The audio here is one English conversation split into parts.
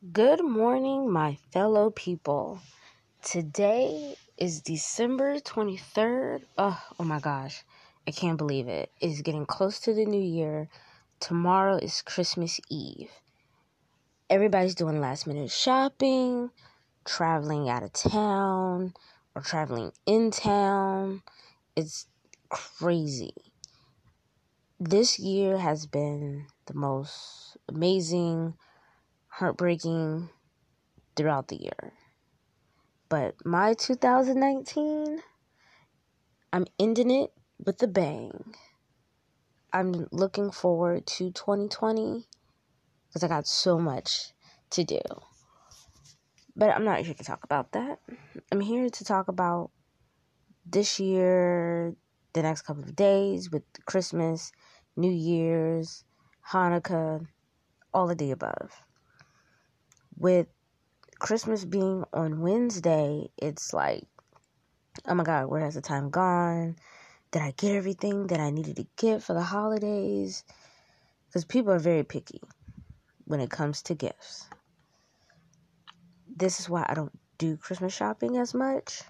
Good morning, my fellow people. Today is December 23rd. Oh, oh my gosh, I can't believe it. It's getting close to the new year. Tomorrow is Christmas Eve. Everybody's doing last minute shopping, traveling out of town, or traveling in town. It's crazy. This year has been the most amazing heartbreaking throughout the year. But my 2019, I'm ending it with a bang. I'm looking forward to 2020 because I got so much to do. But I'm not here to talk about that. I'm here to talk about this year, the next couple of days with Christmas, New Year's, Hanukkah, all of the above with Christmas being on Wednesday, it's like, oh my God, where has the time gone? Did I get everything that I needed to get for the holidays? Because people are very picky when it comes to gifts. This is why I don't do Christmas shopping as much.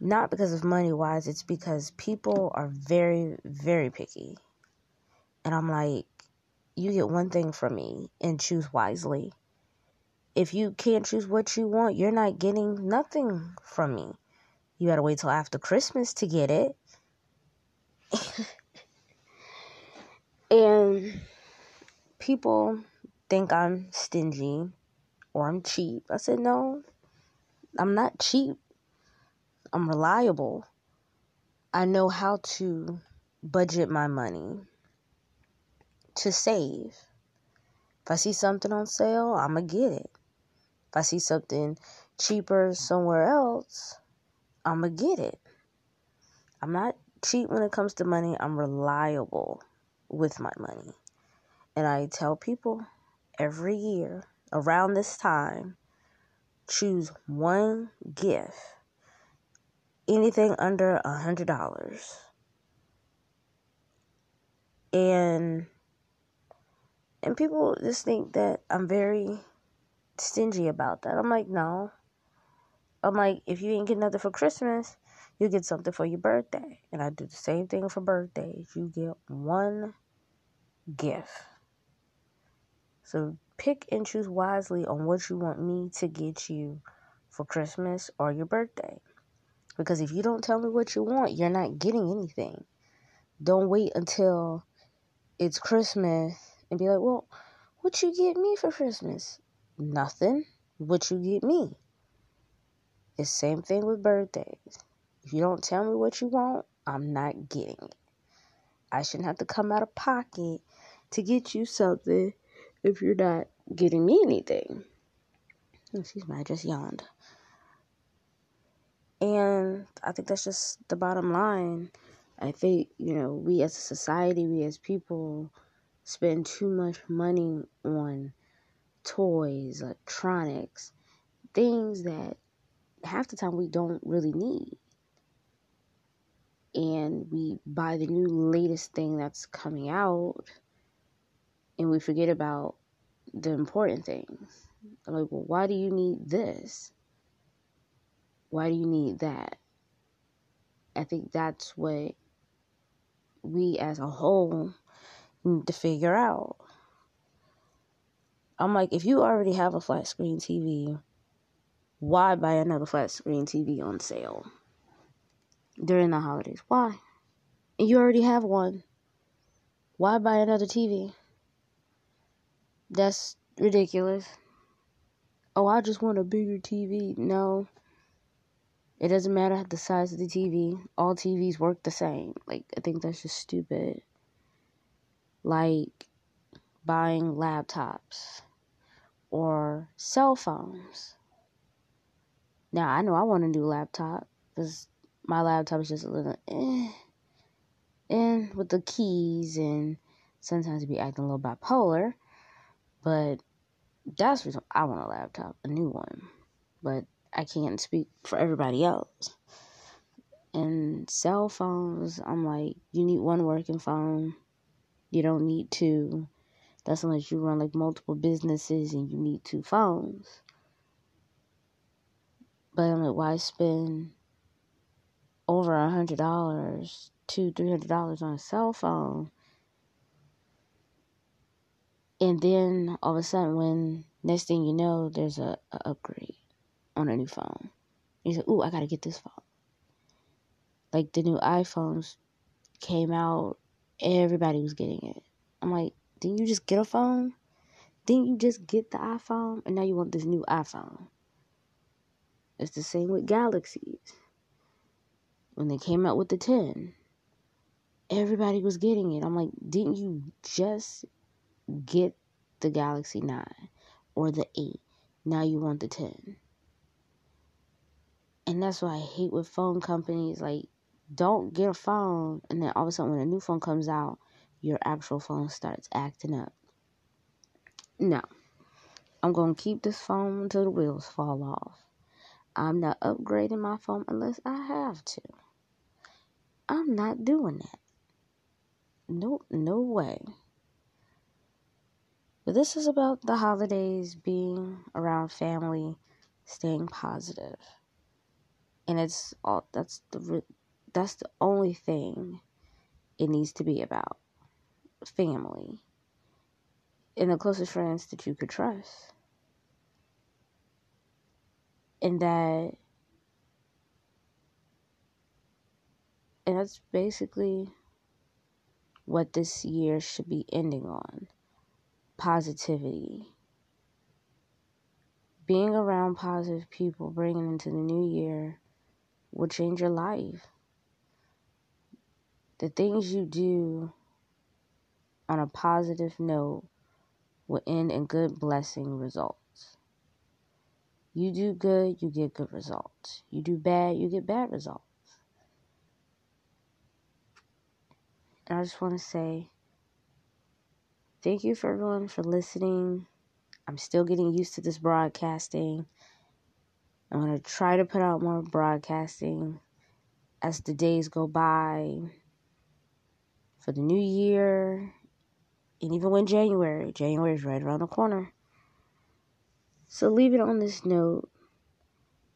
Not because of money wise, it's because people are very, very picky. And I'm like, you get one thing from me and choose wisely if you can't choose what you want, you're not getting nothing from me. You gotta wait till after Christmas to get it. and people think I'm stingy or I'm cheap. I said, no, I'm not cheap. I'm reliable. I know how to budget my money to save. If I see something on sale, I'm to get it. If I see something cheaper somewhere else, I'm going to get it. I'm not cheap when it comes to money. I'm reliable with my money. And I tell people every year around this time choose one gift. Anything under a hundred dollars. And and people just think that I'm very stingy about that. I'm like, no. I'm like, if you ain't get nothing for Christmas, you get something for your birthday. And I do the same thing for birthdays. You get one gift. So pick and choose wisely on what you want me to get you for Christmas or your birthday. Because if you don't tell me what you want, you're not getting anything. Don't wait until it's Christmas and be like, well, what you get me for Christmas? Nothing. What you get me? It's the same thing with birthdays. If you don't tell me what you want, I'm not getting it. I shouldn't have to come out of pocket to get you something if you're not getting me anything. Excuse me, I just yawned. And I think that's just the bottom line. I think, you know, we as a society, we as people spend too much money on toys, electronics, things that half the time we don't really need. And we buy the new latest thing that's coming out and we forget about the important things. I'm like, well, why do you need this? Why do you need that? I think that's what we as a whole need to figure out. I'm like, if you already have a flat screen TV, why buy another flat screen TV on sale during the holidays? Why? And you already have one. Why buy another TV? That's ridiculous. Oh, I just want a bigger TV. No. It doesn't matter the size of the TV. All TVs work the same. Like, I think that's just stupid. Like, buying laptops or cell phones. Now, I know I want a new laptop because my laptop is just a little eh, and with the keys and sometimes it be acting a little bipolar. But that's the reason I want a laptop, a new one. But I can't speak for everybody else. And cell phones, I'm like, you need one working phone. You don't need two. That's unless you run like multiple businesses and you need two phones. But I'm like, why spend over a hundred dollars, two, three hundred dollars on a cell phone? And then all of a sudden, when next thing you know, there's a, a upgrade on a new phone. You say, "Ooh, I gotta get this phone." Like the new iPhones came out, everybody was getting it. I'm like, didn't you just get a phone? Didn't you just get the iPhone? And now you want this new iPhone. It's the same with Galaxies. When they came out with the 10, everybody was getting it. I'm like, didn't you just get the Galaxy 9 or the 8? Now you want the 10. And that's why I hate with phone companies. Like, don't get a phone and then all of a sudden when a new phone comes out, your actual phone starts acting up. No. I'm going to keep this phone until the wheels fall off. I'm not upgrading my phone unless I have to. I'm not doing that. Nope, no way. But this is about the holidays, being around family, staying positive. And it's all that's the that's the only thing it needs to be about. Family. And the closest friends that you could trust. And that and that's basically what this year should be ending on positivity. Being around positive people, bringing into the new year, will change your life. The things you do on a positive note will end in good blessing results. You do good, you get good results. You do bad, you get bad results. And I just want to say thank you for everyone for listening. I'm still getting used to this broadcasting. I'm going to try to put out more broadcasting as the days go by for the new year and even when January, January is right around the corner. So leave it on this note.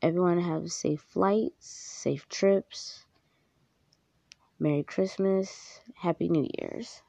Everyone have safe flights, safe trips. Merry Christmas, Happy New Year's.